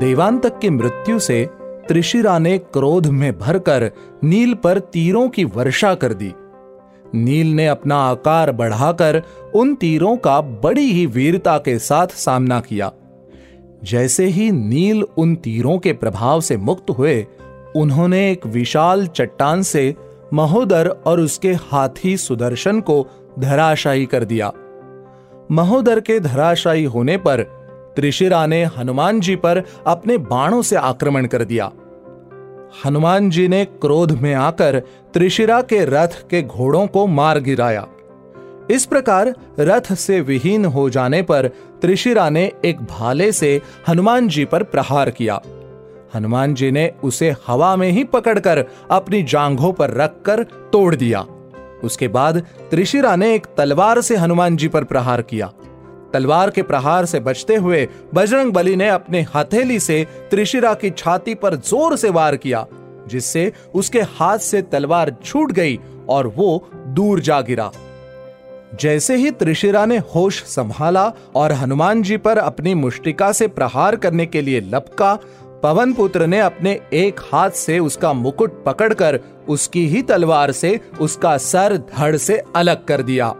देवांतक की मृत्यु से त्रिशिरा ने क्रोध में भरकर नील पर तीरों की वर्षा कर दी। नील ने अपना आकार बढ़ाकर उन तीरों का बड़ी ही वीरता के साथ सामना किया। जैसे ही नील उन तीरों के प्रभाव से मुक्त हुए, उन्होंने एक विशाल चट्टान से महोदर और उसके हाथी सुदर्शन को धराशायी कर दिया। महोदर के धराशायी होने पर त्रिशिरा ने हनुमान जी पर अपने बाणों से आक्रमण कर दिया। हनुमान जी ने क्रोध में आकर त्रिशिरा के रथ के घोड़ों को मार गिराया। इस प्रकार रथ से विहीन हो जाने पर त्रिशिरा ने एक भाले से हनुमान जी पर प्रहार किया। हनुमान जी ने उसे हवा में ही पकड़कर अपनी जांघों पर रखकर तोड़ दिया। उसके बाद त्रिशिरा ने एक तलवार से हनुमान जी पर प्रहार किया। तलवार के प्रहार से बचते हुए बजरंग बली ने अपने हथेली से त्रिशिरा की छाती पर ज़ोर से वार किया, जिससे उसके हाथ से तलवार छूट गई और वो दूर जा गिरा। जैसे ही त्रिशिरा ने होश संभाला और हनुमान जी पर अपनी मुष्टिका से प्रहार करने के लिए लपका, पवन पुत्र ने अपने एक हाथ से उसका मुकुट पकड़कर उसकी ही तलवार से उसका सर धड़ से अलग कर दिया।